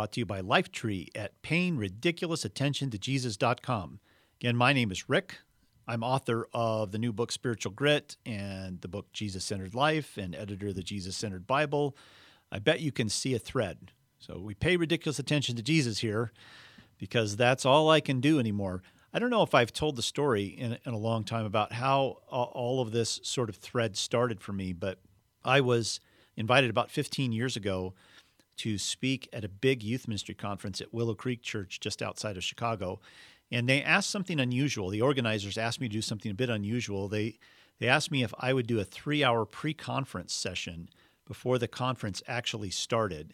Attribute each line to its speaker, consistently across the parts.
Speaker 1: brought to you by Lifetree at paying ridiculous attention to Jesus.com. Again, my name is Rick. I'm author of the new book Spiritual Grit and the book Jesus Centered Life and editor of the Jesus Centered Bible. I bet you can see a thread. So we pay ridiculous attention to Jesus here because that's all I can do anymore. I don't know if I've told the story in, in a long time about how all of this sort of thread started for me, but I was invited about 15 years ago to speak at a big youth ministry conference at Willow Creek Church just outside of Chicago. And they asked something unusual. The organizers asked me to do something a bit unusual. They they asked me if I would do a 3-hour pre-conference session before the conference actually started.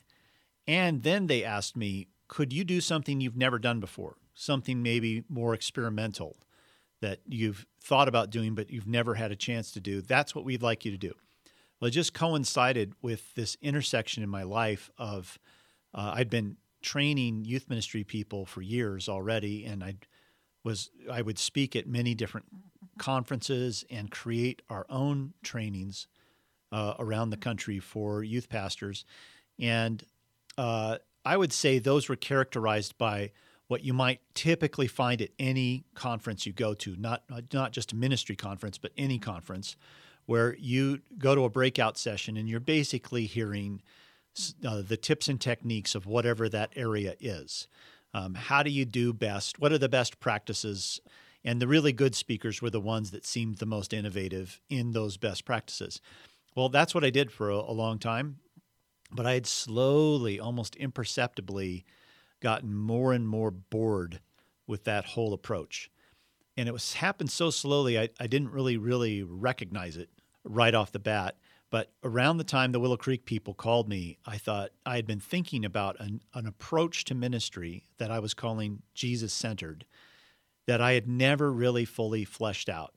Speaker 1: And then they asked me, "Could you do something you've never done before? Something maybe more experimental that you've thought about doing but you've never had a chance to do? That's what we'd like you to do." Well, it just coincided with this intersection in my life of uh, I'd been training youth ministry people for years already, and I was I would speak at many different conferences and create our own trainings uh, around the country for youth pastors, and uh, I would say those were characterized by what you might typically find at any conference you go to, not not just a ministry conference, but any conference where you go to a breakout session and you're basically hearing uh, the tips and techniques of whatever that area is. Um, how do you do best? What are the best practices? And the really good speakers were the ones that seemed the most innovative in those best practices. Well, that's what I did for a, a long time. But I had slowly, almost imperceptibly, gotten more and more bored with that whole approach. And it was happened so slowly, I, I didn't really, really recognize it right off the bat. But around the time the Willow Creek people called me, I thought I had been thinking about an, an approach to ministry that I was calling Jesus centered that I had never really fully fleshed out.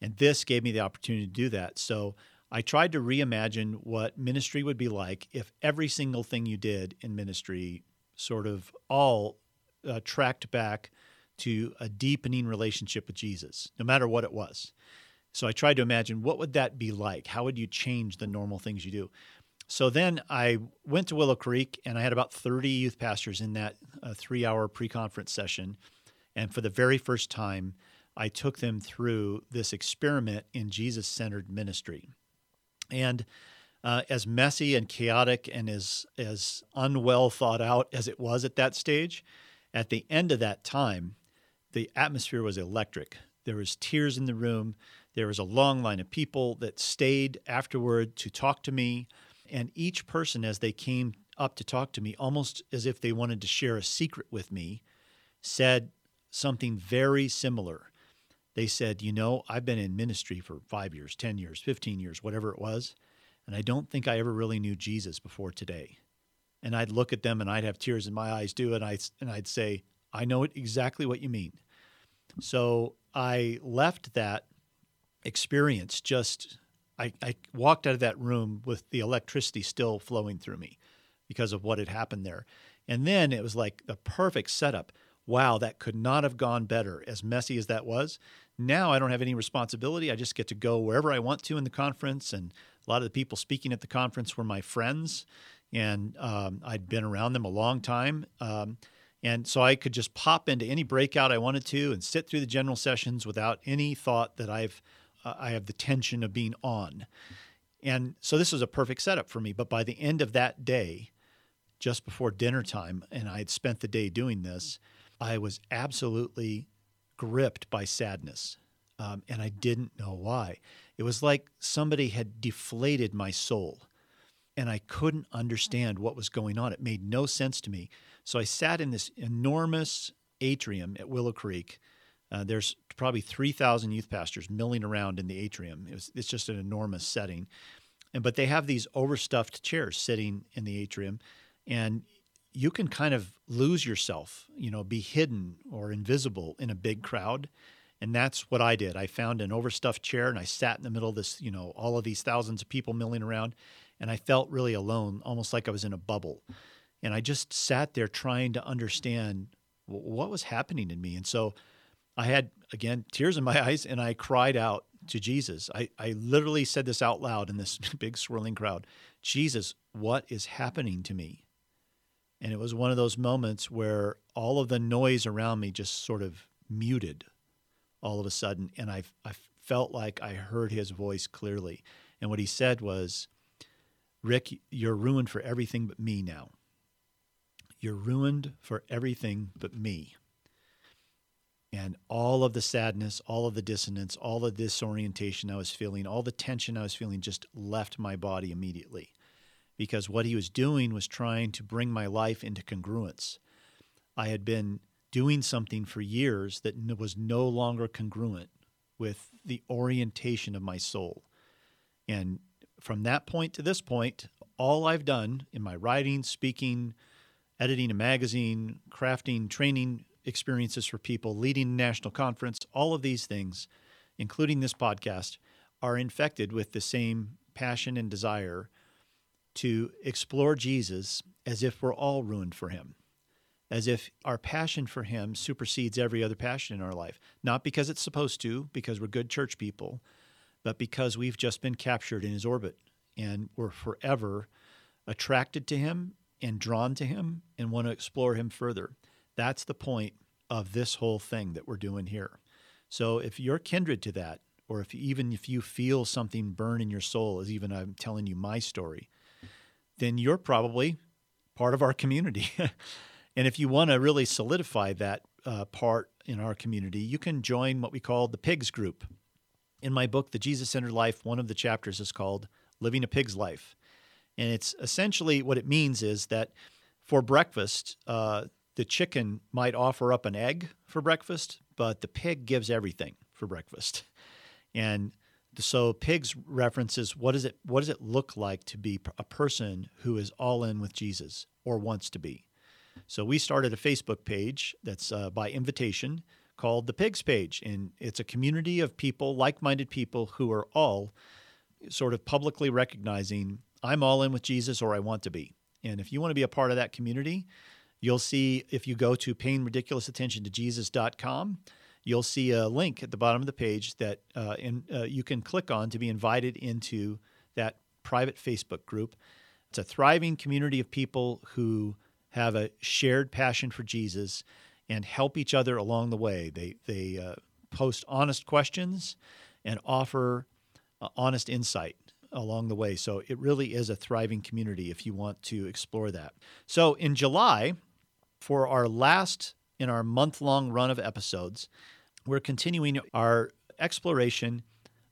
Speaker 1: And this gave me the opportunity to do that. So I tried to reimagine what ministry would be like if every single thing you did in ministry sort of all uh, tracked back to a deepening relationship with Jesus, no matter what it was. So I tried to imagine what would that be like? How would you change the normal things you do? So then I went to Willow Creek and I had about 30 youth pastors in that uh, three hour pre conference session. And for the very first time, I took them through this experiment in Jesus centered ministry. And uh, as messy and chaotic and as, as unwell thought out as it was at that stage, at the end of that time, the atmosphere was electric. There was tears in the room. There was a long line of people that stayed afterward to talk to me. And each person, as they came up to talk to me, almost as if they wanted to share a secret with me, said something very similar. They said, You know, I've been in ministry for five years, 10 years, 15 years, whatever it was, and I don't think I ever really knew Jesus before today. And I'd look at them and I'd have tears in my eyes too, and I'd, and I'd say, I know exactly what you mean. So I left that experience just I, I walked out of that room with the electricity still flowing through me because of what had happened there. And then it was like the perfect setup. Wow, that could not have gone better, as messy as that was. Now I don't have any responsibility. I just get to go wherever I want to in the conference. And a lot of the people speaking at the conference were my friends. And um, I'd been around them a long time. Um, and so I could just pop into any breakout I wanted to and sit through the general sessions without any thought that I've uh, I have the tension of being on. And so this was a perfect setup for me. But by the end of that day, just before dinner time, and I had spent the day doing this, I was absolutely gripped by sadness. Um, and I didn't know why. It was like somebody had deflated my soul, and I couldn't understand what was going on. It made no sense to me. So I sat in this enormous atrium at Willow Creek uh, there's probably 3,000 youth pastors milling around in the atrium. It was, it's just an enormous setting. And, but they have these overstuffed chairs sitting in the atrium. And you can kind of lose yourself, you know, be hidden or invisible in a big crowd. And that's what I did. I found an overstuffed chair and I sat in the middle of this, you know, all of these thousands of people milling around. And I felt really alone, almost like I was in a bubble. And I just sat there trying to understand what was happening to me. And so I had, again, tears in my eyes and I cried out to Jesus. I, I literally said this out loud in this big swirling crowd Jesus, what is happening to me? And it was one of those moments where all of the noise around me just sort of muted all of a sudden. And I, I felt like I heard his voice clearly. And what he said was, Rick, you're ruined for everything but me now. You're ruined for everything but me. And all of the sadness, all of the dissonance, all the disorientation I was feeling, all the tension I was feeling just left my body immediately because what he was doing was trying to bring my life into congruence. I had been doing something for years that was no longer congruent with the orientation of my soul. And from that point to this point, all I've done in my writing, speaking, editing a magazine, crafting training experiences for people, leading national conference, all of these things, including this podcast, are infected with the same passion and desire to explore Jesus as if we're all ruined for him, as if our passion for him supersedes every other passion in our life. Not because it's supposed to, because we're good church people, but because we've just been captured in his orbit and we're forever attracted to him and drawn to him and want to explore him further. That's the point of this whole thing that we're doing here. So if you're kindred to that, or if even if you feel something burn in your soul, as even I'm telling you my story, then you're probably part of our community. and if you want to really solidify that uh, part in our community, you can join what we call the Pigs Group. In my book, The Jesus Centered Life, one of the chapters is called Living a Pig's Life. And it's essentially what it means is that for breakfast, uh, the chicken might offer up an egg for breakfast, but the pig gives everything for breakfast. And so pigs references what does it what does it look like to be a person who is all in with Jesus or wants to be. So we started a Facebook page that's uh, by invitation called the Pigs Page, and it's a community of people, like-minded people who are all sort of publicly recognizing I'm all in with Jesus or I want to be. And if you want to be a part of that community, you'll see if you go to payingridiculousattentiontojesus.com you'll see a link at the bottom of the page that uh, in, uh, you can click on to be invited into that private Facebook group. It's a thriving community of people who have a shared passion for Jesus and help each other along the way. They, they uh, post honest questions and offer uh, honest insight along the way. So it really is a thriving community if you want to explore that. So in July, for our last in our month long run of episodes, we're continuing our exploration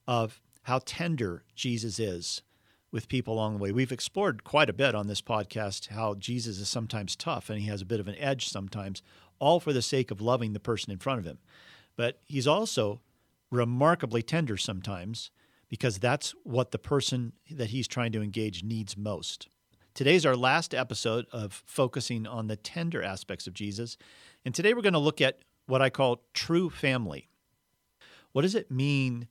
Speaker 1: of how tender Jesus is with people along the way. We've explored quite a bit on this podcast how Jesus is sometimes tough and he has a bit of an edge sometimes, all for the sake of loving the person in front of him. But he's also remarkably tender sometimes because that's what the person that he's trying to engage needs most. Today's our last episode of focusing on the tender aspects of Jesus. And today we're going to look at what I call true family. What does it mean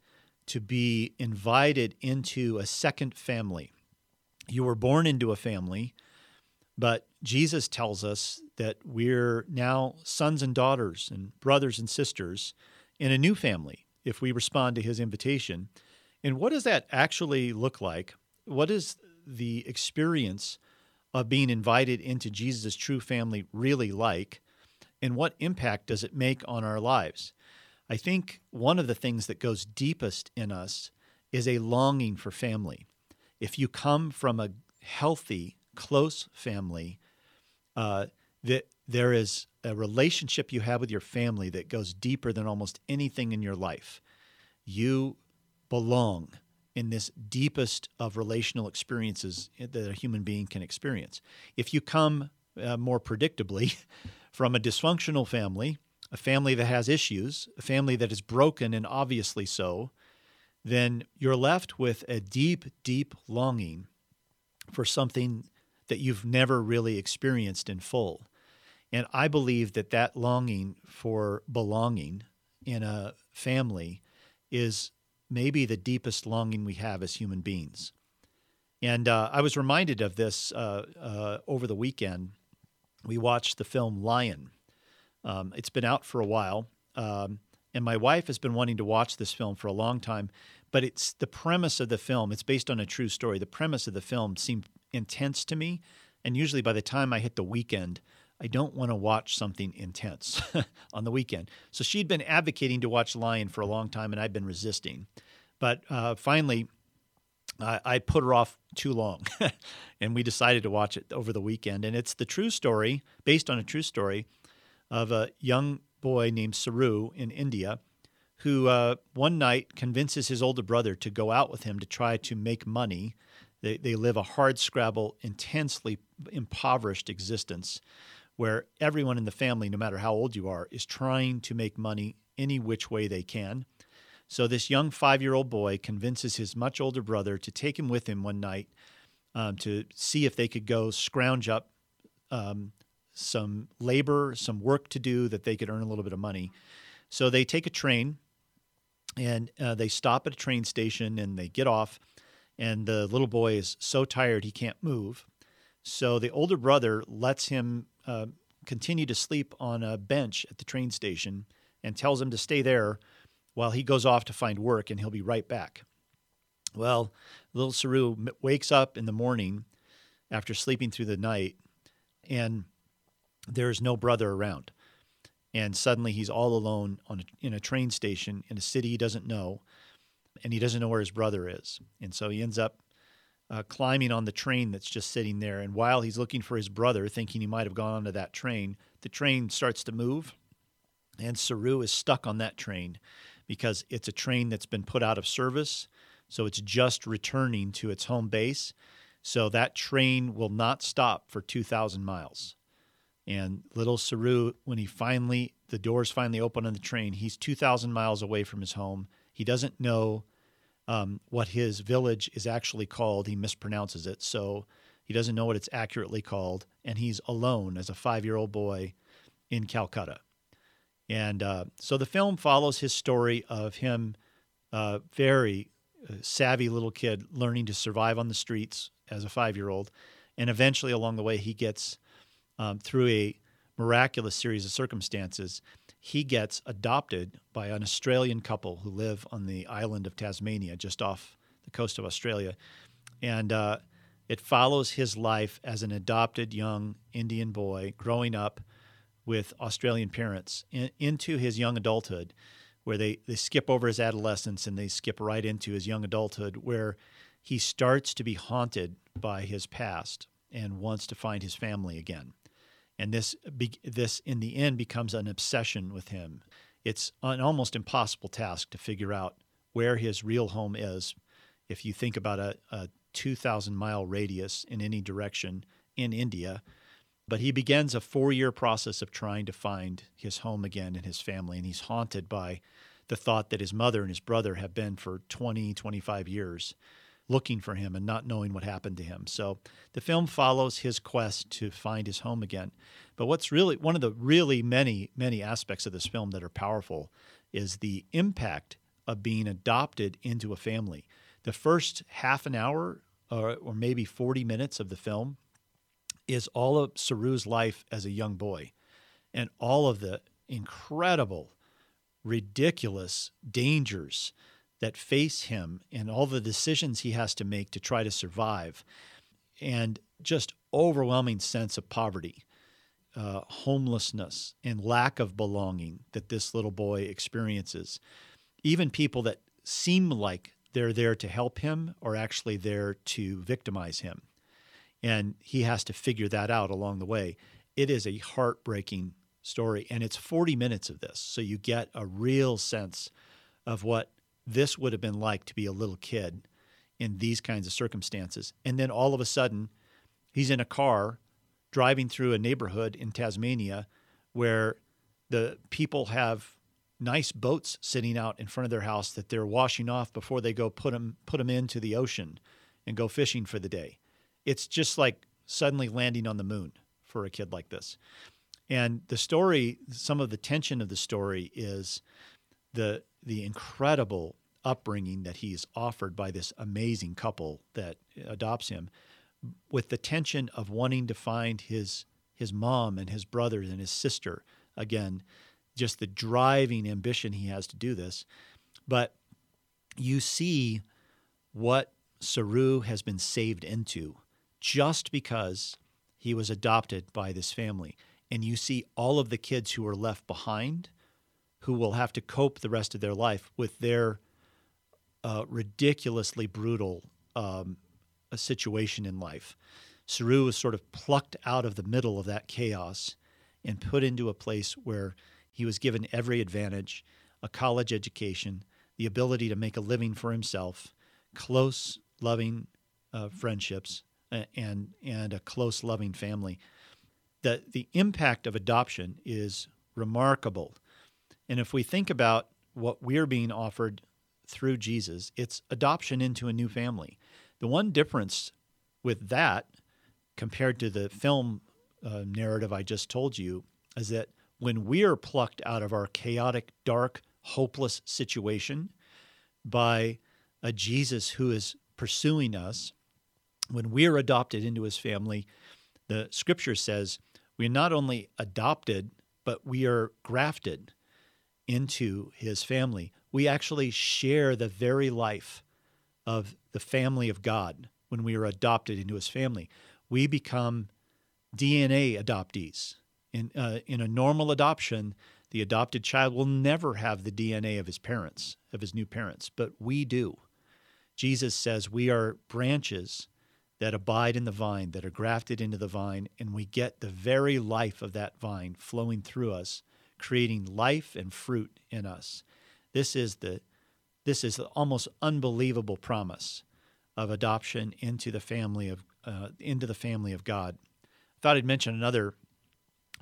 Speaker 1: to be invited into a second family? You were born into a family, but Jesus tells us that we're now sons and daughters and brothers and sisters in a new family if we respond to his invitation. And what does that actually look like? What is the experience of being invited into Jesus' true family really like? And what impact does it make on our lives? I think one of the things that goes deepest in us is a longing for family. If you come from a healthy, close family, uh, that there is a relationship you have with your family that goes deeper than almost anything in your life. You belong in this deepest of relational experiences that a human being can experience. If you come uh, more predictably from a dysfunctional family, a family that has issues, a family that is broken and obviously so, then you're left with a deep, deep longing for something that you've never really experienced in full. And I believe that that longing for belonging in a family is maybe the deepest longing we have as human beings. And uh, I was reminded of this uh, uh, over the weekend. We watched the film Lion. Um, it's been out for a while, um, and my wife has been wanting to watch this film for a long time. But it's the premise of the film. It's based on a true story. The premise of the film seemed intense to me, and usually by the time I hit the weekend, I don't want to watch something intense on the weekend. So she'd been advocating to watch Lion for a long time, and I'd been resisting. But uh, finally, I, I put her off too long, and we decided to watch it over the weekend. And it's the true story, based on a true story, of a young boy named Saroo in India who uh, one night convinces his older brother to go out with him to try to make money. They, they live a hard scrabble, intensely impoverished existence where everyone in the family, no matter how old you are, is trying to make money any which way they can. So this young five year old boy convinces his much older brother to take him with him one night um, to see if they could go scrounge up um, some labor, some work to do that they could earn a little bit of money. So they take a train and uh, they stop at a train station and they get off. And the little boy is so tired he can't move. So the older brother lets him uh, continue to sleep on a bench at the train station and tells him to stay there while he goes off to find work and he'll be right back. Well, little Saroo wakes up in the morning after sleeping through the night and there's no brother around. And suddenly he's all alone on a, in a train station in a city he doesn't know and he doesn't know where his brother is. And so he ends up uh, climbing on the train that's just sitting there. And while he's looking for his brother, thinking he might have gone onto that train, the train starts to move. And Saroo is stuck on that train because it's a train that's been put out of service. So it's just returning to its home base. So that train will not stop for 2,000 miles. And little Saroo, when he finally, the doors finally open on the train, he's 2,000 miles away from his home. He doesn't know um, what his village is actually called. He mispronounces it. So he doesn't know what it's accurately called. And he's alone as a five year old boy in Calcutta. And uh, so the film follows his story of him, uh, very uh, savvy little kid, learning to survive on the streets as a five year old. And eventually, along the way, he gets um, through a miraculous series of circumstances, he gets adopted by an Australian couple who live on the island of Tasmania, just off the coast of Australia. And uh, it follows his life as an adopted young Indian boy growing up with Australian parents in, into his young adulthood, where they, they skip over his adolescence and they skip right into his young adulthood, where he starts to be haunted by his past and wants to find his family again and this this in the end becomes an obsession with him. It's an almost impossible task to figure out where his real home is. If you think about a, a 2,000 mile radius in any direction in India, but he begins a four year process of trying to find his home again and his family, and he's haunted by the thought that his mother and his brother have been for 20, 25 years looking for him and not knowing what happened to him. So the film follows his quest to find his home again. But what's really one of the really many, many aspects of this film that are powerful is the impact of being adopted into a family. The first half an hour or, or maybe 40 minutes of the film is all of Saroo's life as a young boy and all of the incredible, ridiculous dangers that face him and all the decisions he has to make to try to survive, and just overwhelming sense of poverty, uh, homelessness, and lack of belonging that this little boy experiences. Even people that seem like they're there to help him are actually there to victimize him. And he has to figure that out along the way. It is a heartbreaking story, and it's 40 minutes of this. So you get a real sense of what this would have been like to be a little kid in these kinds of circumstances. And then all of a sudden, he's in a car driving through a neighborhood in Tasmania where the people have nice boats sitting out in front of their house that they're washing off before they go put them put them into the ocean and go fishing for the day. It's just like suddenly landing on the moon for a kid like this. And the story, some of the tension of the story is the the incredible upbringing that he's offered by this amazing couple that adopts him with the tension of wanting to find his his mom and his brothers and his sister. Again just the driving ambition he has to do this. But you see what Saroo has been saved into just because he was adopted by this family. And you see all of the kids who are left behind who will have to cope the rest of their life with their uh, ridiculously brutal um, situation in life. Saroo was sort of plucked out of the middle of that chaos and put into a place where he was given every advantage a college education, the ability to make a living for himself, close, loving uh, friendships, and, and a close, loving family. The, the impact of adoption is remarkable. And if we think about what we're being offered through Jesus, it's adoption into a new family. The one difference with that compared to the film uh, narrative I just told you is that when we're plucked out of our chaotic, dark, hopeless situation by a Jesus who is pursuing us, when we're adopted into his family, the scripture says we're not only adopted, but we are grafted into his family we actually share the very life of the family of God when we are adopted into his family. We become DNA adoptees. In, uh, in a normal adoption, the adopted child will never have the DNA of his parents, of his new parents, but we do. Jesus says we are branches that abide in the vine, that are grafted into the vine, and we get the very life of that vine flowing through us, creating life and fruit in us. This is the this is the almost unbelievable promise of adoption into the family of uh, into the family of God. I thought I'd mention another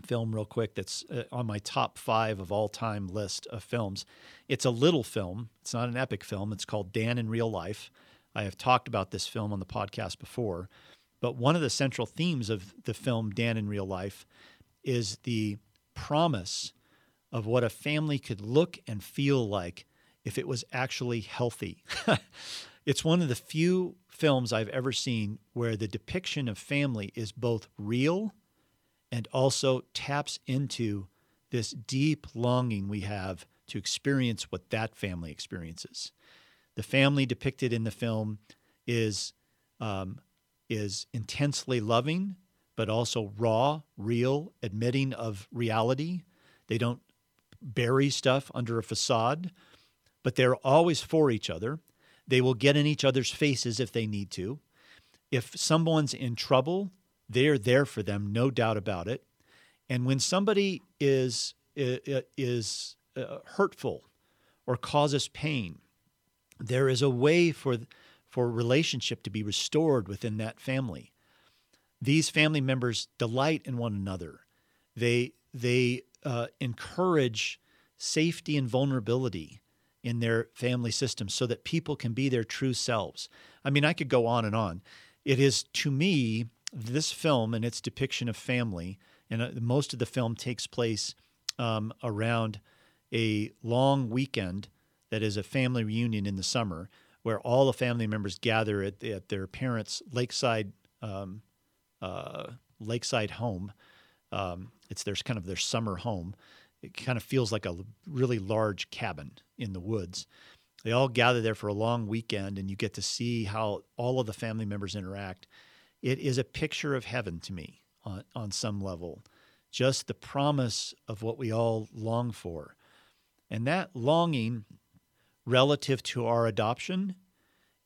Speaker 1: film real quick that's uh, on my top five of all time list of films. It's a little film. It's not an epic film. It's called Dan in Real Life. I have talked about this film on the podcast before, but one of the central themes of the film Dan in Real Life is the promise of what a family could look and feel like if it was actually healthy. it's one of the few films I've ever seen where the depiction of family is both real and also taps into this deep longing we have to experience what that family experiences. The family depicted in the film is um, is intensely loving, but also raw, real, admitting of reality. They don't bury stuff under a facade, but they're always for each other. They will get in each other's faces if they need to. If someone's in trouble, they're there for them, no doubt about it. And when somebody is is uh, hurtful or causes pain, there is a way for for relationship to be restored within that family. These family members delight in one another. They they uh, encourage safety and vulnerability in their family system so that people can be their true selves. I mean, I could go on and on. It is, to me, this film and its depiction of family, and uh, most of the film takes place um, around a long weekend that is a family reunion in the summer where all the family members gather at, at their parents' lakeside um, uh, lakeside home um, it's there's kind of their summer home. It kind of feels like a really large cabin in the woods. They all gather there for a long weekend, and you get to see how all of the family members interact. It is a picture of heaven to me on, on some level, just the promise of what we all long for. And that longing relative to our adoption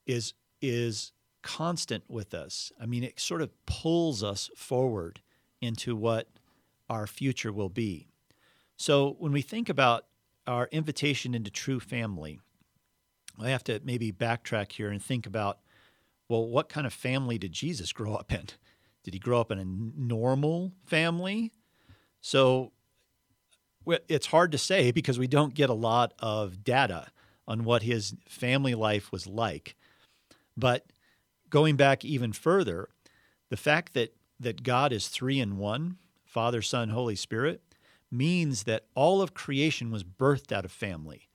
Speaker 1: is, is constant with us. I mean, it sort of pulls us forward into what our future will be. So when we think about our invitation into true family, I have to maybe backtrack here and think about well, what kind of family did Jesus grow up in? Did he grow up in a normal family? So it's hard to say because we don't get a lot of data on what his family life was like. But going back even further, the fact that that God is three in one Father, Son, Holy Spirit means that all of creation was birthed out of family.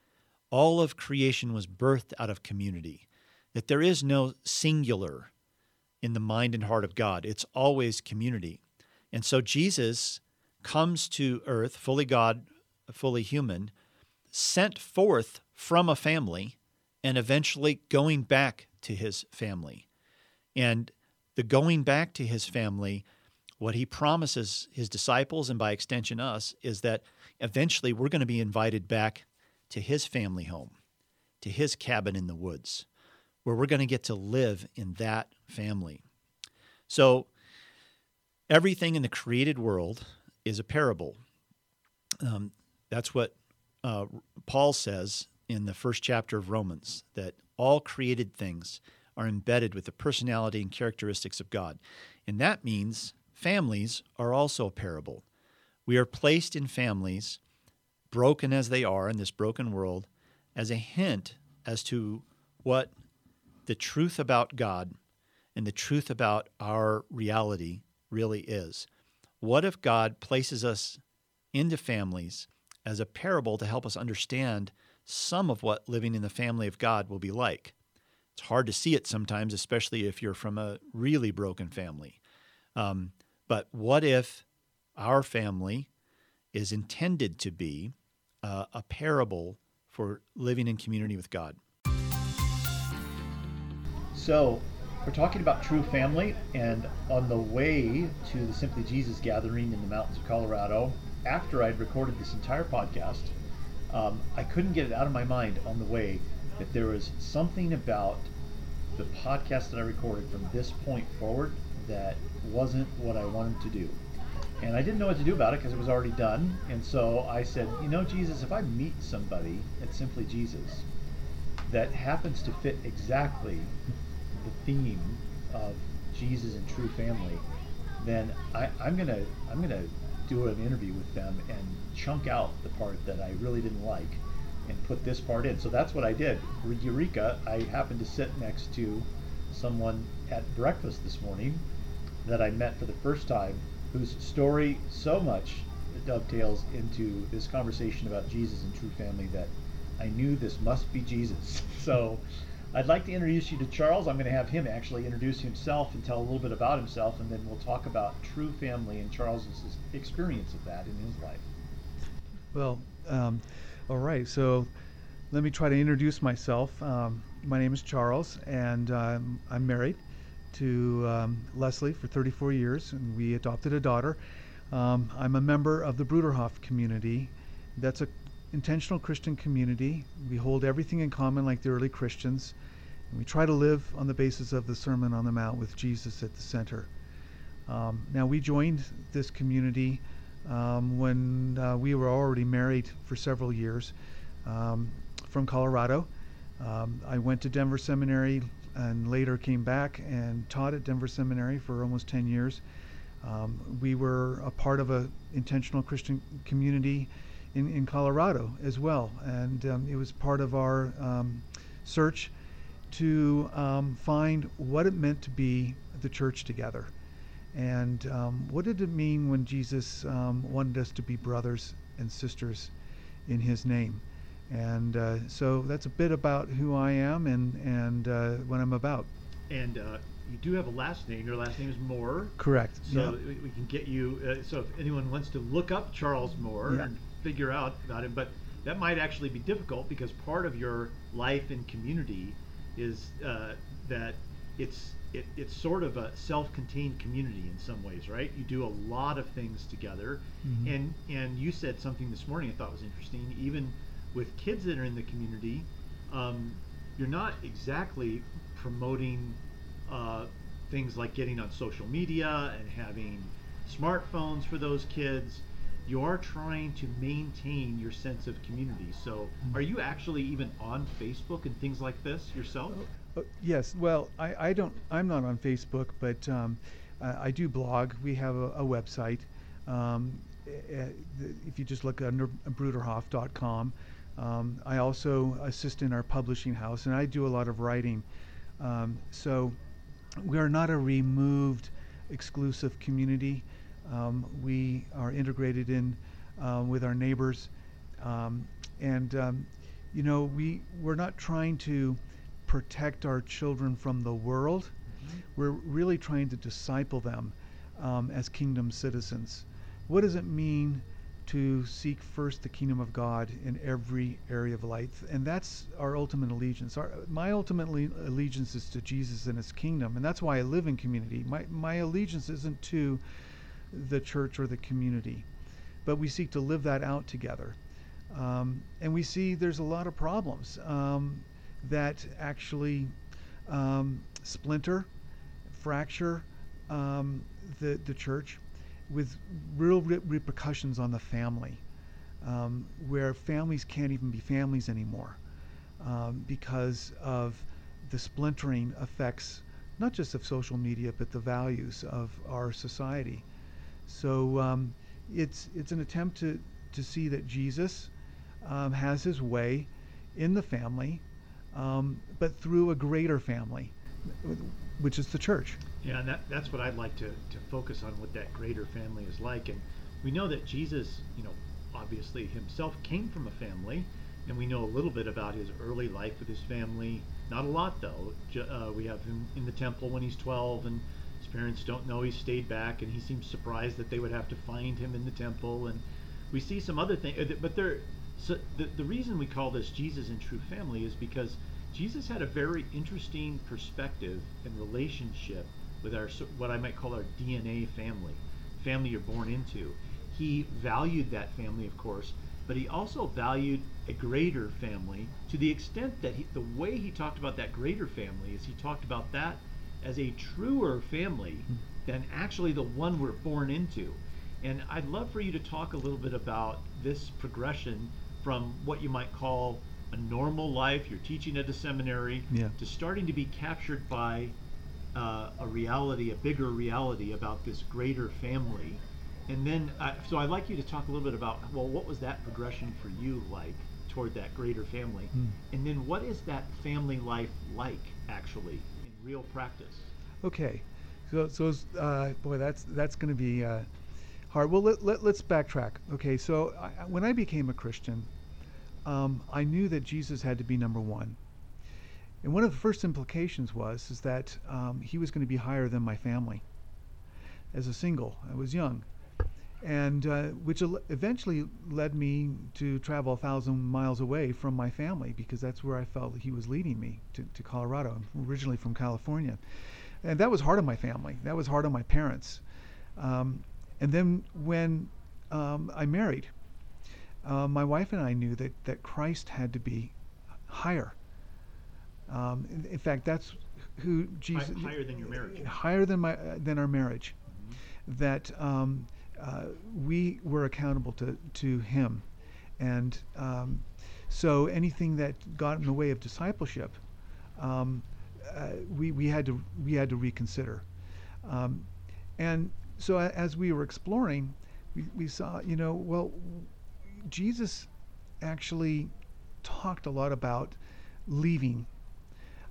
Speaker 1: All of creation was birthed out of community. That there is no singular in the mind and heart of God, it's always community. And so Jesus comes to earth, fully God, fully human, sent forth from a family, and eventually going back to his family. And the going back to his family, what he promises his disciples and by extension us is that eventually we're going to be invited back to his family home, to his cabin in the woods, where we're going to get to live in that family. So, everything in the created world is a parable. Um, that's what uh, Paul says in the first chapter of Romans that all created things are embedded with the personality and characteristics of God. And that means families are also a parable. We are placed in families, broken as they are in this broken world, as a hint as to what the truth about God and the truth about our reality really is. What if God places us into families as a parable to help us understand some of what living in the family of God will be like? It's hard to see it sometimes, especially if you're from a really broken family. Um, but what if our family is intended to be uh, a parable for living in community with God? So, we're talking about true family, and on the way to the Simply Jesus gathering in the mountains of Colorado, after I'd recorded this entire podcast, um, I couldn't get it out of my mind on the way that there was something about the podcast that I recorded from this point forward that wasn't what I wanted to do. And I didn't know what to do about it because it was already done. And so I said, you know, Jesus, if I meet somebody at Simply Jesus that happens to fit exactly the theme of Jesus and true family, then I, am gonna I'm gonna do an interview with them and chunk out the part that I really didn't like and put this part in. So that's what I did. Eureka! I happened to sit next to someone at breakfast this morning that I met for the first time, whose story so much dovetails into this conversation about Jesus and true family that I knew this must be Jesus. so I'd like to introduce you to Charles. I'm going to have him actually introduce himself and tell a little bit about himself, and then we'll talk about true family and Charles's experience of that in his life.
Speaker 2: Well, um, all right. So let me try to introduce myself. Um, my name is Charles, and um, I'm married to um, Leslie for 34 years, and we adopted a daughter. Um, I'm a member of the Bruderhof community. That's an intentional Christian community. We hold everything in common like the early Christians. And we try to live on the basis of the Sermon on the Mount with Jesus at the center. Um, now, we joined this community um, when uh, we were already married for several years um, from Colorado. Um, I went to Denver Seminary and later came back and taught at Denver Seminary for almost 10 years. Um, we were a part of an intentional Christian community in, in Colorado as well. And um, it was part of our search to um, find what it meant to be the church together. And um, what did it mean when Jesus um, wanted us to be brothers and sisters in his name? And uh, so that's a bit about who I am and, and uh, what I'm about.
Speaker 1: And uh, you do have a last name. Your last name is Moore.
Speaker 2: Correct.
Speaker 1: So yeah. we can get you. Uh, so if anyone wants to look up Charles Moore yeah. and figure out about him, but that might actually be difficult because part of your life and community is uh, that it's it, it's sort of a self-contained community in some ways, right? You do a lot of things together, mm-hmm. and and you said something this morning I thought was interesting. Even with kids that are in the community, um, you're not exactly promoting uh, things like getting on social media and having smartphones for those kids you are trying to maintain your sense of community. So, are you actually even on Facebook and things like this yourself?
Speaker 2: Uh, yes. Well, I, I don't. I'm not on Facebook, but um, I, I, do blog. We have a, a website. Um, if you just look under bruderhof.com. Um, I also assist in our publishing house, and I do a lot of writing. Um, so we are not a removed exclusive community. Um, we are integrated in uh, with our neighbors, and you know we we're not trying to protect our children from the world. Mm-hmm. We're really trying to disciple them um, as kingdom citizens. What does it mean to seek first the kingdom of God in every area of life? And that's our ultimate allegiance. Our, my ultimate allegiance is to Jesus and his kingdom. And that's why I live in community. My, my allegiance isn't to the church or the community, but we seek to live that out together. Um, and we see there's a lot of problems um, that actually um, splinter, fracture um, the, the church with real re- repercussions on the family, um, where families can't even be families anymore um, because of the splintering effects, not just of social media, but the values of our society. So um, it's, it's an attempt to, to see that Jesus um, has his way in the family, um, but through a greater family, which is the church.
Speaker 1: Yeah, and that, that's what I'd like to, to focus on what that greater family is like. And we know that Jesus, you know, obviously himself came from a family, and we know a little bit about his early life with his family. Not a lot, though. Uh, we have him in the temple when he's 12, and his parents don't know he stayed back, and he seems surprised that they would have to find him in the temple. And we see some other things, uh, but there. So the, the reason we call this Jesus and True Family is because Jesus had a very interesting perspective and relationship with our what I might call our DNA family, family you're born into. He valued that family, of course, but he also valued a greater family to the extent that he, the way he talked about that greater family is he talked about that as a truer family than actually the one we're born into. And I'd love for you to talk a little bit about this progression from what you might call a normal life, you're teaching at a seminary, yeah. to starting to be captured by uh, a reality, a bigger reality about this greater family. And then, uh, so I'd like you to talk a little bit about, well, what was that progression for you like toward that greater family? Mm. And then, what is that family life like actually in real practice?
Speaker 2: Okay, so so uh, boy, that's that's going to be uh, hard. Well, let, let, us backtrack. Okay, so I, when I became a Christian, um, I knew that Jesus had to be number one. And one of the first implications was is that um, he was going to be higher than my family. As a single, I was young, and uh, which eventually led me to travel a thousand miles away from my family because that's where I felt he was leading me to, to Colorado. I'm originally from California, and that was hard on my family. That was hard on my parents. Um, and then when um, I married, uh, my wife and I knew that that Christ had to be higher um, in, in, fact, that's who Jesus
Speaker 1: higher than your marriage,
Speaker 2: higher than my uh, than our marriage. Mm-hmm. That um, uh, we were accountable to to Him, and um, so anything that got in the way of discipleship, um, uh, we we had to we had to reconsider, um, and so as we were exploring, we, we saw you know well, Jesus actually talked a lot about leaving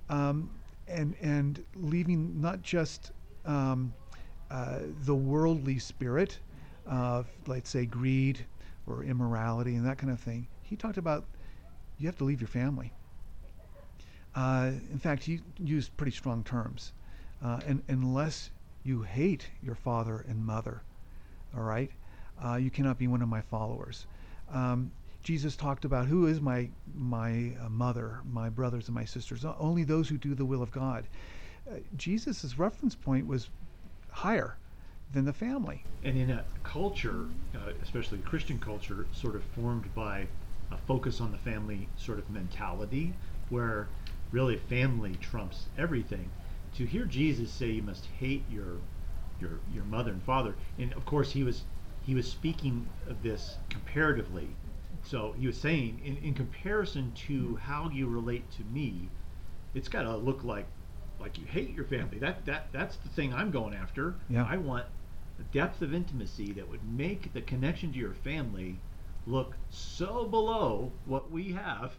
Speaker 2: um, and and leaving not just um, uh, the worldly spirit of, let's say, greed or immorality and that kind of thing. He talked about you have to leave your family. Uh, in fact, he used pretty strong terms. Uh, and unless you hate your father and mother, all right, uh, you cannot be one of my followers. Um, Jesus talked about who is my my uh, mother, my brothers and my sisters. Only those who do the will of God. Uh, Jesus' reference point was higher than the family.
Speaker 1: And in a culture, uh, especially Christian culture, sort of formed by a focus on the family sort of mentality, where really family trumps everything. To hear Jesus say you must hate your your your mother and father, and of course he was he was speaking of this comparatively so he was saying, in, in comparison to how you relate to me, it's got to look like like you hate your family. That that that's the thing I'm going after. Yeah. I want a depth of intimacy that would make the connection to your family look so below what we have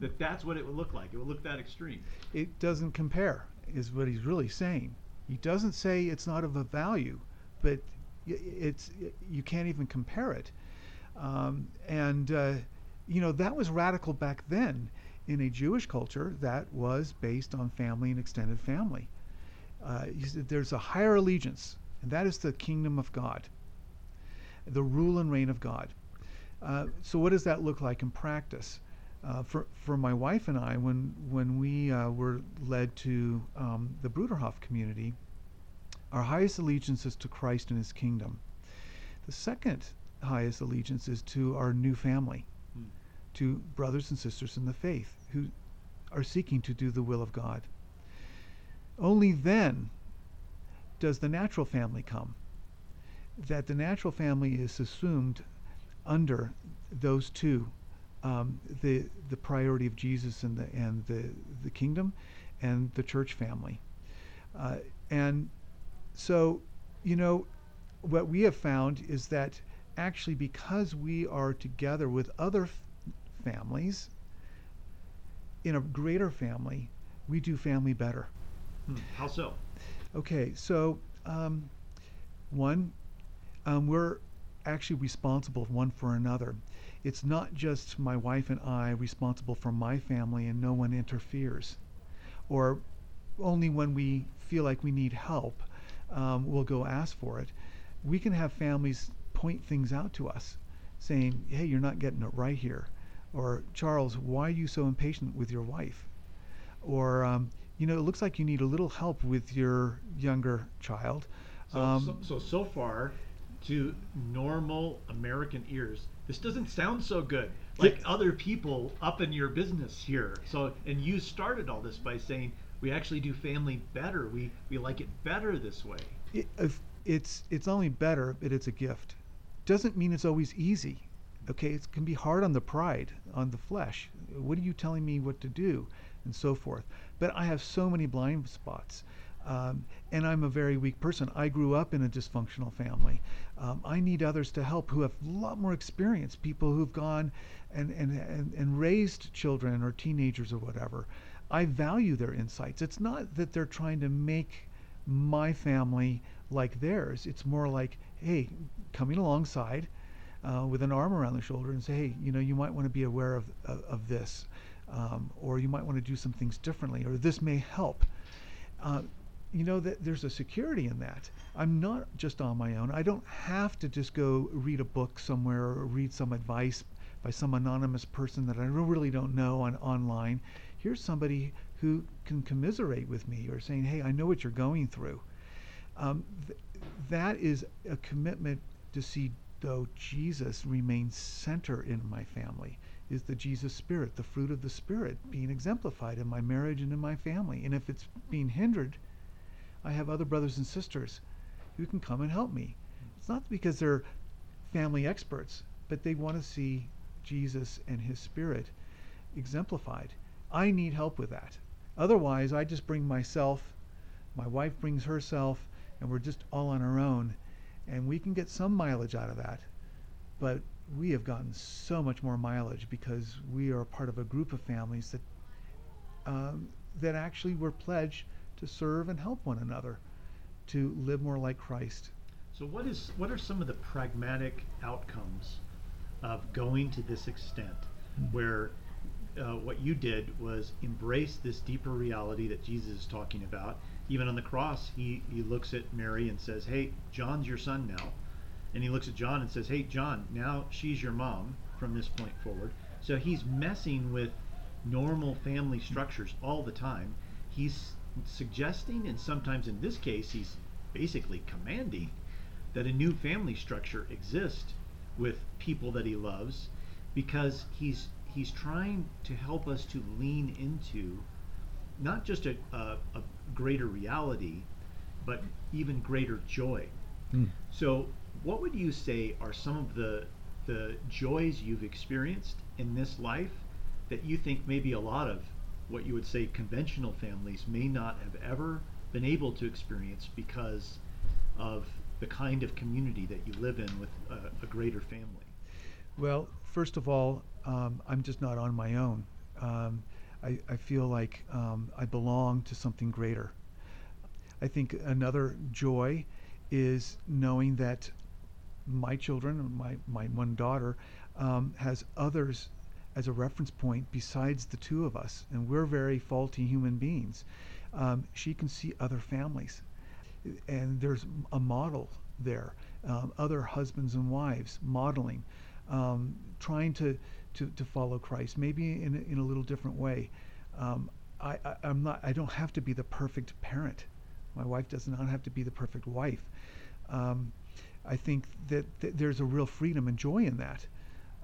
Speaker 1: that that's what it would look like. It would look that extreme.
Speaker 2: It doesn't compare, is what he's really saying. He doesn't say it's not of a value, but it's you can't even compare it. Um, and uh, you know that was radical back then in a Jewish culture that was based on family and extended family. Uh, there's a higher allegiance, and that is the kingdom of God, the rule and reign of God. Uh, so, what does that look like in practice? Uh, for for my wife and I, when when we uh, were led to um, the Bruderhof community, our highest allegiance is to Christ and His kingdom. The second highest allegiance is to our new family, hmm. to brothers and sisters in the faith who are seeking to do the will of God. Only then does the natural family come. That the natural family is assumed under those two, um, the the priority of Jesus and the and the the kingdom, and the church family, uh, and so, you know, what we have found is that actually because we are together with other f- families in a greater family, we do family better.
Speaker 1: Hmm. How so?
Speaker 2: Okay, so um, one, um, we're actually responsible one for another. It's not just my wife and I responsible for my family and no one interferes, or only when we feel like we need help um, we'll go ask for it. We can have families point things out to us, saying, "Hey, you're not getting it right here," or "Charles, why are you so impatient with your wife?" Or um, you know, it looks like you need a little help with your younger child.
Speaker 1: So, um, so, so, so far, to normal American ears, this doesn't sound so good. Like other people up in your business here. So, and you started all this by saying, we actually do family better. We we like it better this way.
Speaker 2: It, it's it's only better, but it's a gift. Doesn't mean it's always easy. Okay, it can be hard on the pride, on the flesh. What are you telling me what to do, and so forth. But I have so many blind spots. Um, and I'm a very weak person. I grew up in a dysfunctional family. Um, I need others to help who have a lot more experience, people who've gone and, and, and, and raised children or teenagers or whatever. I value their insights. It's not that they're trying to make my family like theirs. It's more like, hey, coming alongside uh, with an arm around the shoulder and say, hey, you know, you might want to be aware of, of, of this, um, or you might want to do some things differently, or this may help. Uh, you know that there's a security in that. I'm not just on my own. I don't have to just go read a book somewhere or read some advice by some anonymous person that I really don't know on online here's somebody who can commiserate with me or saying, hey, I know what you're going through. Um, th- that is a commitment to see, though, Jesus remains center in my family. Is the Jesus spirit, the fruit of the spirit, being exemplified in my marriage and in my family? And if it's being hindered, I have other brothers and sisters who can come and help me. It's not because they're family experts, but they want to see Jesus and his spirit exemplified. I need help with that. Otherwise, I just bring myself, my wife brings herself, and we're just all on our own. And we can get some mileage out of that. But we have gotten so much more mileage because we are part of a group of families that um, that actually were pledged to serve and help one another to live more like Christ.
Speaker 1: So what is what are some of the pragmatic outcomes of going to this extent mm-hmm. where uh, what you did was embrace this deeper reality that Jesus is talking about. Even on the cross, he, he looks at Mary and says, Hey, John's your son now. And he looks at John and says, Hey, John, now she's your mom from this point forward. So he's messing with normal family structures all the time. He's suggesting, and sometimes in this case, he's basically commanding that a new family structure exists with people that he loves because he's he's trying to help us to lean into not just a, a, a greater reality, but even greater joy. Mm. So, what would you say are some of the the joys you've experienced in this life that you think maybe a lot of what you would say conventional families may not have ever been able to experience because of the kind of community that you live in with a, a greater family?
Speaker 2: Well, first of all, um, I'm just not on my own. Um, I, I, feel like um, I belong to something greater. I think another joy is knowing that my children, my, my one daughter, um, has others as a reference point besides the two of us, and we're very faulty human beings. Um, she can see other families, and there's a model there, um, other husbands and wives modeling, um, trying to, to, to follow Christ, maybe in in a little different way. Um, I, I, I'm not. I don't have to be the perfect parent. My wife does not have to be the perfect wife. Um, I think that, that, there's a real freedom and joy in that.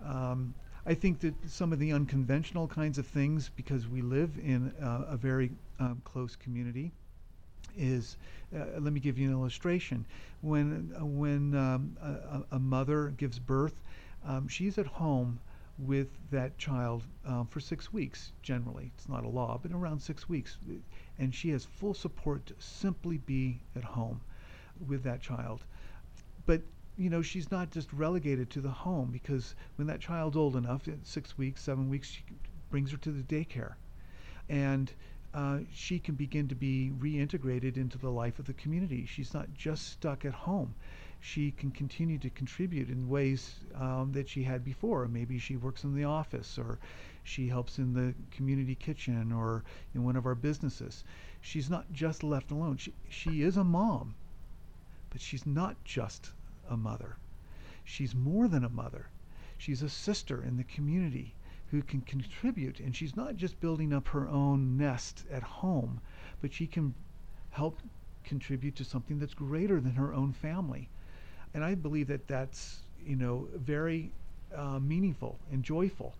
Speaker 2: Um, I think that some of the unconventional kinds of things, because we live in uh, a very um, close community, is uh, let me give you an illustration. When uh, when um, a, a, mother gives birth, um, she's at home with that child um, for six weeks. Generally, it's not a law, but around six weeks, and she has full support to simply be at home with that child. But you know, she's not just relegated to the home because when that child's old enough, six weeks, seven weeks, she brings her to the daycare. And uh, she can begin to be reintegrated into the life of the community. She's not just stuck at home. She can continue to contribute in ways um, that she had before. Maybe she works in the office or she helps in the community kitchen or in one of our businesses. She's not just left alone. She, she is a mom, but she's not just a mother. She's more than a mother. She's a sister in the community who can contribute. And she's not just building up her own nest at home, but she can help contribute to something that's greater than her own family. And I believe that that's, you know, very uh, meaningful and joyful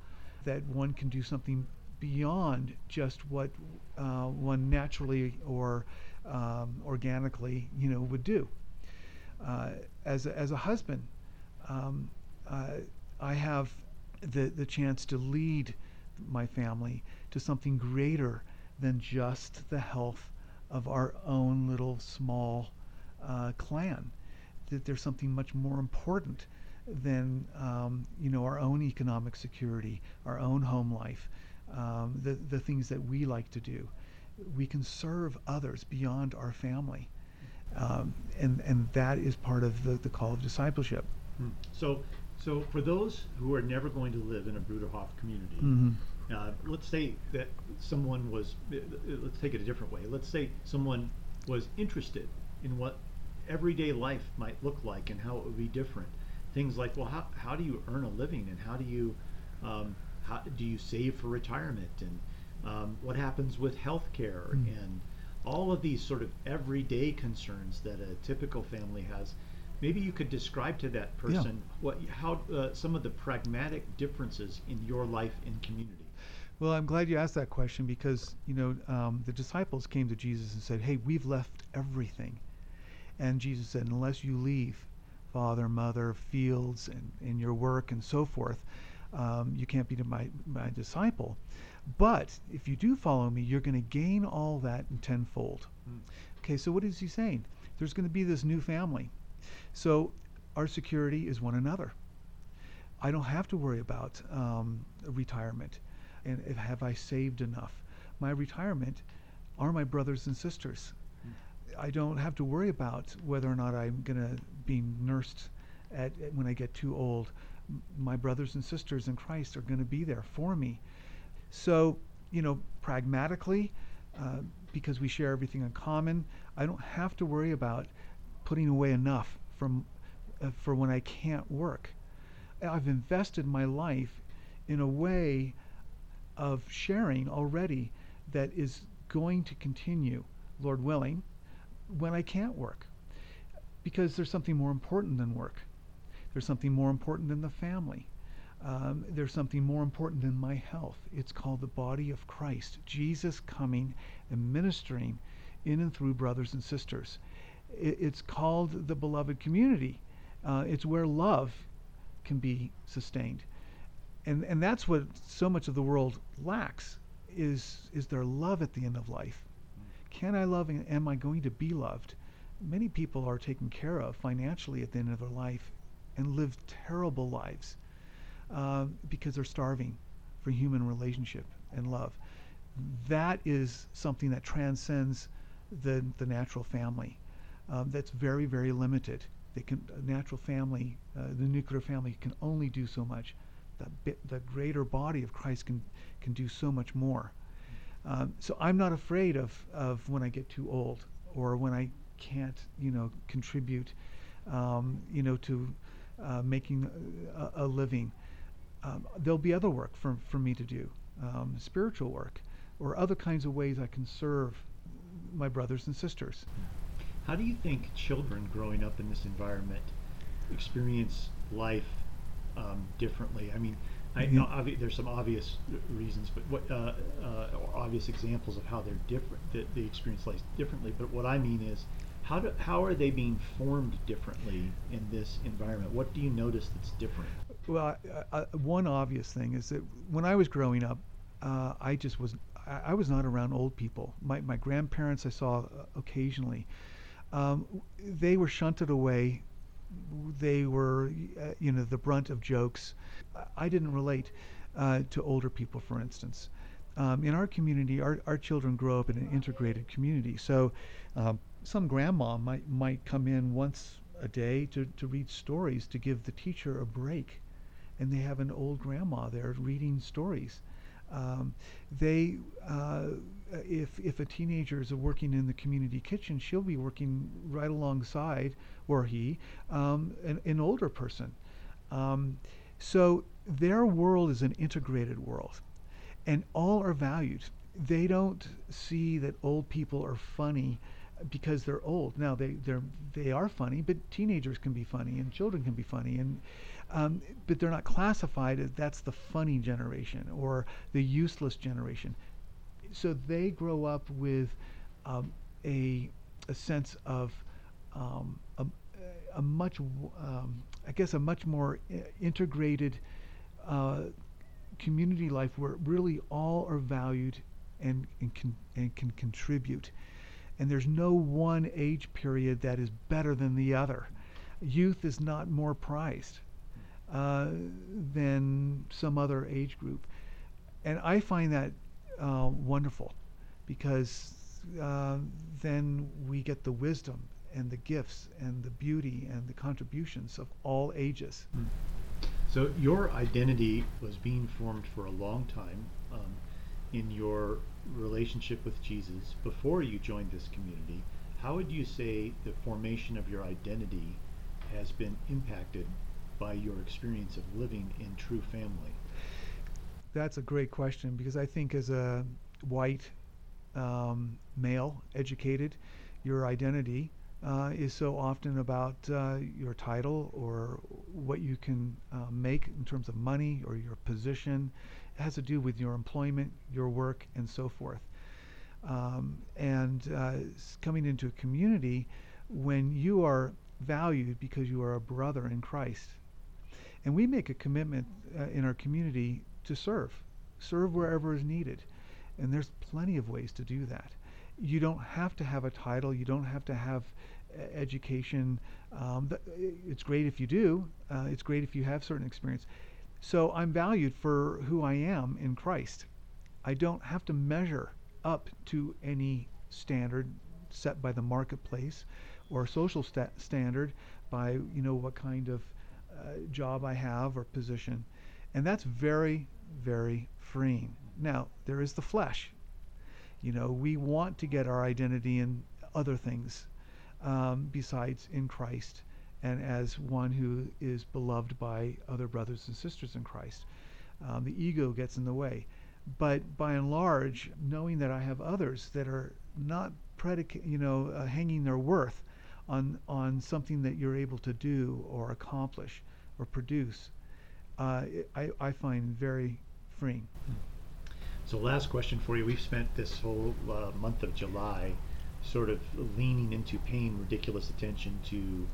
Speaker 2: that one can do something beyond just what uh, one naturally or um, organically, you know, would do. Uh, as a, as a husband, um, uh, I have the the chance to lead my family to something greater than just the health of our own little small uh, clan. That there's something much more important than um, you know our own economic security, our own home life, um, the the things that we like to do. We can serve others beyond our family. Um, and, and that is part of the, the call of discipleship.
Speaker 1: Hmm. So, so for those who are never going to live in a Bruderhof community,
Speaker 2: mm-hmm.
Speaker 1: uh, let's say that someone was, uh, let's take it a different way. Let's say someone was interested in what everyday life might look like and how it would be different. Things like, well, how, how do you earn a living and how do you, um, how do you save for retirement and um, what happens with health care mm. and all of these sort of everyday concerns that a typical family has maybe you could describe to that person yeah. what how uh, some of the pragmatic differences in your life and community
Speaker 2: well i'm glad you asked that question because you know um, the disciples came to jesus and said hey we've left everything and jesus said unless you leave father mother fields and, and your work and so forth um, you can't be my, my disciple but if you do follow me, you're going to gain all that in tenfold. Mm. Okay, so what is he saying? There's going to be this new family. So our security is one another. I don't have to worry about um, retirement and if, have I saved enough. My retirement are my brothers and sisters. I don't have to worry about whether or not I'm going to be nursed at, when I get too old. My brothers and sisters in Christ are going to be there for me. So, you know, pragmatically, uh, because we share everything in common, I don't have to worry about putting away enough from uh, for when I can't work. I've invested my life in a way of sharing already that is going to continue, Lord willing, when I can't work. Because there's something more important than work. There's something more important than the family. Um, there's something more important than my health. It's called the body of Christ. Jesus coming and ministering in and through brothers and sisters. It, it's called the beloved community. Uh, it's where love can be sustained. And, and that's what so much of the world lacks is, is their love at the end of life. Can I love and am I going to be loved? Many people are taken care of financially at the end of their life and live terrible lives uh, because they're starving for human relationship and love. That is something that transcends the the natural family. Um, that's very very limited. They can natural family, uh, the nuclear family can only do so much. The the greater body of Christ can can do so much more. Um, so I'm not afraid of of when I get too old or when I can't you know contribute, um, you know to uh, making a, a living. Um, there'll be other work for, for me to do, um, spiritual work, or other kinds of ways I can serve my brothers and sisters.
Speaker 1: How do you think children growing up in this environment experience life um, differently? I mean, I know obvi- there's some obvious reasons, but what uh, uh, or obvious examples of how they're different, that they experience life differently. But what I mean is, how do, how are they being formed differently in this environment? What do you notice that's different?
Speaker 2: Well, uh, one obvious thing is that when I was growing up, uh, I just was I, I, was not around old people. My my grandparents I saw uh, occasionally. Um, they were shunted away. They were, uh, you know, the brunt of jokes. I didn't relate uh, to older people, for instance. Um, in our community, our, our children grow up in an integrated community. So, um, some grandma might might come in once a day to, to read stories to give the teacher a break, and they have an old grandma there reading stories. Um, they, uh, if if a teenager is working in the community kitchen, she'll be working right alongside, or he, um, an, an, older person. Um, so their world is an integrated world, and all are valued. They don't see that old people are funny because they're old. Now they they're they are funny, but teenagers can be funny and children can be funny, and um, but they're not classified as that's the funny generation or the useless generation. So they grow up with um, a, a sense of um, a, a, much, um, I guess, a much more integrated uh, community life where really all are valued and, and, can, and can contribute. And there's no one age period that is better than the other. Youth is not more prized uh, than some other age group. And I find that uh, wonderful because uh, then we get the wisdom and the gifts and the beauty and the contributions of all ages. Mm.
Speaker 1: So your identity was being formed for a long time um, in your relationship with Jesus before you joined this community. How would you say the formation of your identity has been impacted by your experience of living in true family?
Speaker 2: That's a great question because I think as a white um, male, educated, your identity uh, is so often about uh, your title or what you can uh, make in terms of money or your position. It has to do with your employment, your work, and so forth. Um, and uh, coming into a community when you are valued because you are a brother in Christ and we make a commitment uh, in our community to serve, serve wherever is needed. And there's plenty of ways to do that. You don't have to have a title, you don't have to have education. Um, it's great if you do, uh, it's great if you have certain experience. So I'm valued for who I am in Christ. I don't have to measure up to any standard set by the marketplace or social sta- standard by you know what kind of uh, job I have or position. And that's very, very freeing. Now, there is the flesh. You know, we want to get our identity in other things um, besides in Christ and as one who is beloved by other brothers and sisters in Christ. Um, the ego gets in the way. But by and large, knowing that I have others that are not predicate, you know, uh, hanging their worth on on something that you're able to do or accomplish or produce, I, I find very freeing.
Speaker 1: So, last question for you. We've spent this whole uh, month of July sort of leaning into paying ridiculous attention to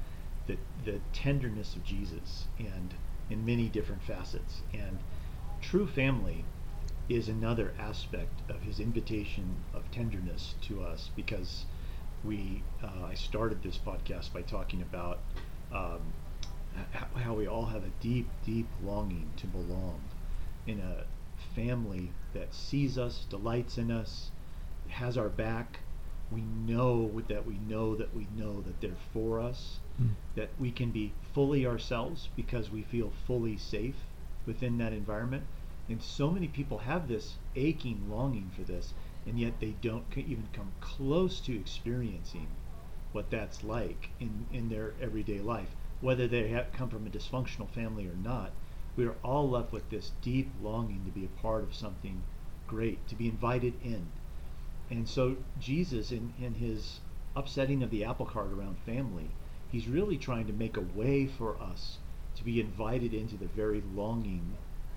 Speaker 1: the, the tenderness of Jesus and in many different facets. And true family is another aspect of his invitation of tenderness to us because we uh, I started this podcast by talking about we all have a deep, deep longing to belong in a family that sees us, delights in us, has our back, we know that we know that we know that they're for us,
Speaker 2: Mm.
Speaker 1: that we can be fully ourselves because we feel fully safe within that environment. And so many people have this aching longing for this, and yet they don't even come close to experiencing what that's like in, in their everyday life. Whether they have come from a dysfunctional family or not, we are all left with this deep longing to be a part of something great, to be invited in. And so Jesus, in, in his upsetting of the apple cart around family, he's really trying to make a way for us to be invited into the very longing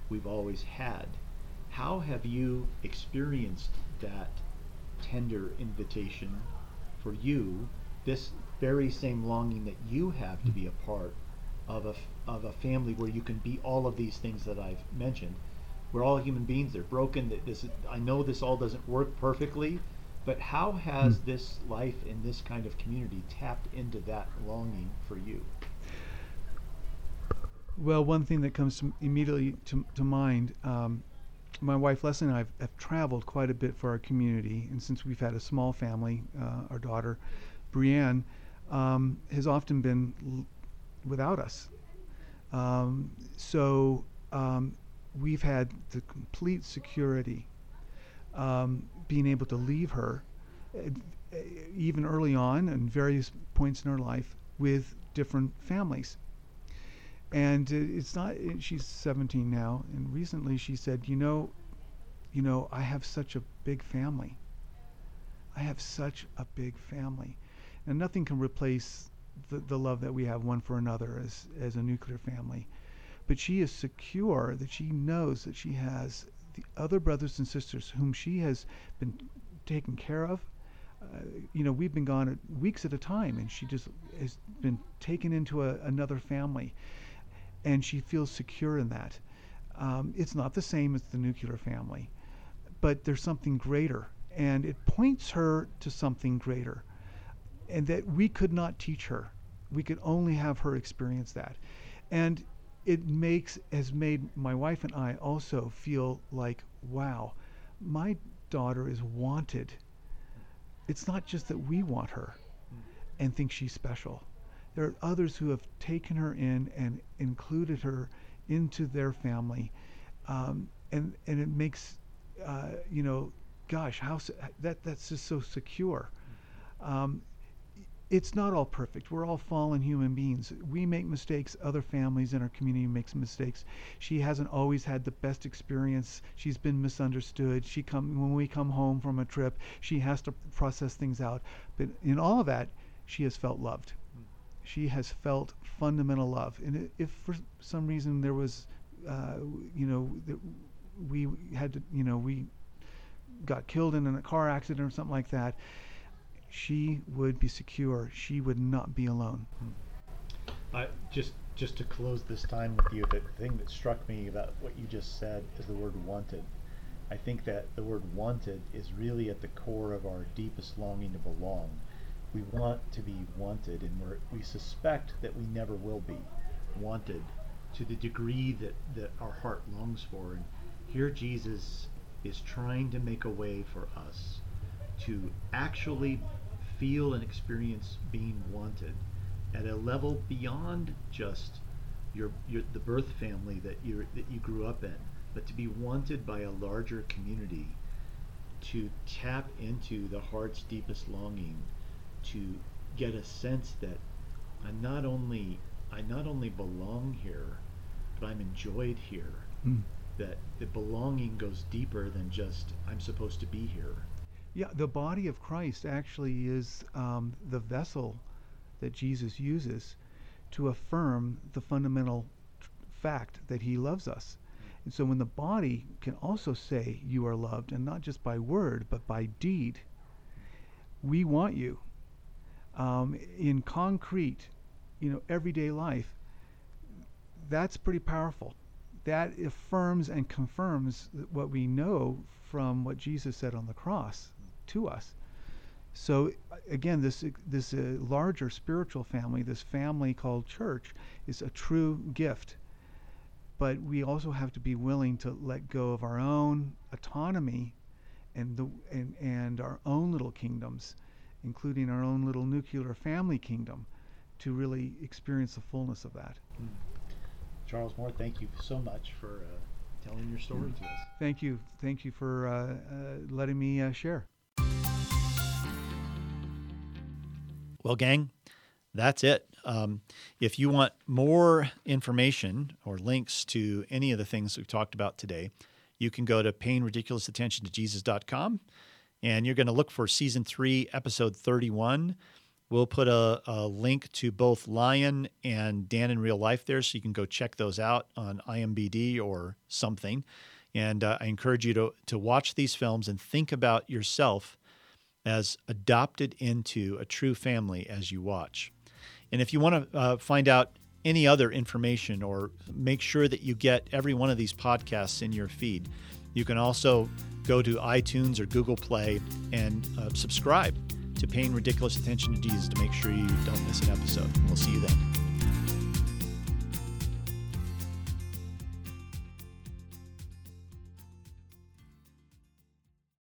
Speaker 1: we've always had. How have you experienced that tender invitation for you, this very same longing that you have to be a part of a, of a family where you can be all of these things that I've mentioned? We're all human beings. They're broken. That This I know this all doesn't work perfectly, but how has
Speaker 2: Hmm.
Speaker 1: this life in this kind of community tapped into that longing for you?
Speaker 2: Well, one thing that comes to immediately to, to mind, um, my wife Leslie and I have, have traveled quite a bit for our community, and since we've had a small family, uh, our daughter, Brienne, um, has often been l- without us. Um, so um, we've had the complete security, um, being able to leave her, uh, even early on, and various points in her life, with different families. And it's not uh, she's 17 now and recently she said you know you know i have such a big family. I have such a big family and nothing can replace the, the love that we have one for another as as a nuclear family. But she is secure that she knows that she has the other brothers and sisters whom she has been taken care of. Uh, you know we've been gone at weeks at a time and she just has been taken into a, another family. And she feels secure in that. Um, it's not the same as the nuclear family, but there's something greater, and it points her to something greater, and that we could not teach her. We could only have her experience that, and it makes has made my wife and I also feel like, wow, my daughter is wanted. It's not just that we want her and think she's special there are others who have taken her in and included her into their family, um, and and it makes, uh, you know, gosh, how that that's just so secure. Um, it's not all perfect. We're all fallen human beings. We make mistakes. Other families in our community makes mistakes. She hasn't always had the best experience. She's been misunderstood. She come when we come home from a trip, she has to process things out. But in all of that, she has felt loved she has felt fundamental love. And if for some reason there was, uh, you know, we had to, you know, we got killed in a car accident or something like that, she would be secure. She would not be alone. Hmm.
Speaker 1: I just just to close this time with you, the thing that struck me about what you just said is the word wanted. I think that the word wanted is really at the core of our deepest longing to belong. We want to be wanted, and we're, we suspect that we never will be wanted to the degree that, that our heart longs for. And here Jesus is trying to make a way for us to actually feel and experience being wanted at a level beyond just your, your the birth family that you that you grew up in, but to be wanted by a larger community, to tap into the heart's deepest longing, to get a sense that I'm not only I not only belong here, but I'm enjoyed here.
Speaker 2: Mm.
Speaker 1: That the belonging goes deeper than just I'm supposed to be here.
Speaker 2: Yeah, the body of Christ actually is um, the vessel that Jesus uses to affirm the fundamental fact that he loves us. And so when the body can also say you are loved, and not just by word, but by deed, we want you. Um, in concrete, you know, everyday life, that's pretty powerful. That affirms and confirms what we know from what Jesus said on the cross to us. So again, this this uh, larger spiritual family, this family called church, is a true gift. But we also have to be willing to let go of our own autonomy, and the and, and our own little kingdoms, including our own little nuclear family kingdom, to really experience the fullness of that.
Speaker 1: Charles Moore, thank you so much for uh, telling your story to us.
Speaker 2: Thank you. Thank you for uh, uh, letting me uh, share.
Speaker 1: Well, gang, that's it. Um, if you want more information or links to any of the things we've talked about today, you can go to payingridiculousattentiontojesus.com and you're going to look for season three, episode 31. We'll put a, a, link to both Lion and Dan in Real Life there, so you can go check those out on IMBD or something. And uh, I encourage you to, to watch these films and think about yourself as adopted into a true family as you watch. And if you want to uh, find out any other information or make sure that you get every one of these podcasts in your feed, you can also go to iTunes or Google Play and uh, subscribe to Paying Ridiculous Attention to Jesus to make sure you don't miss an episode. We'll see you then.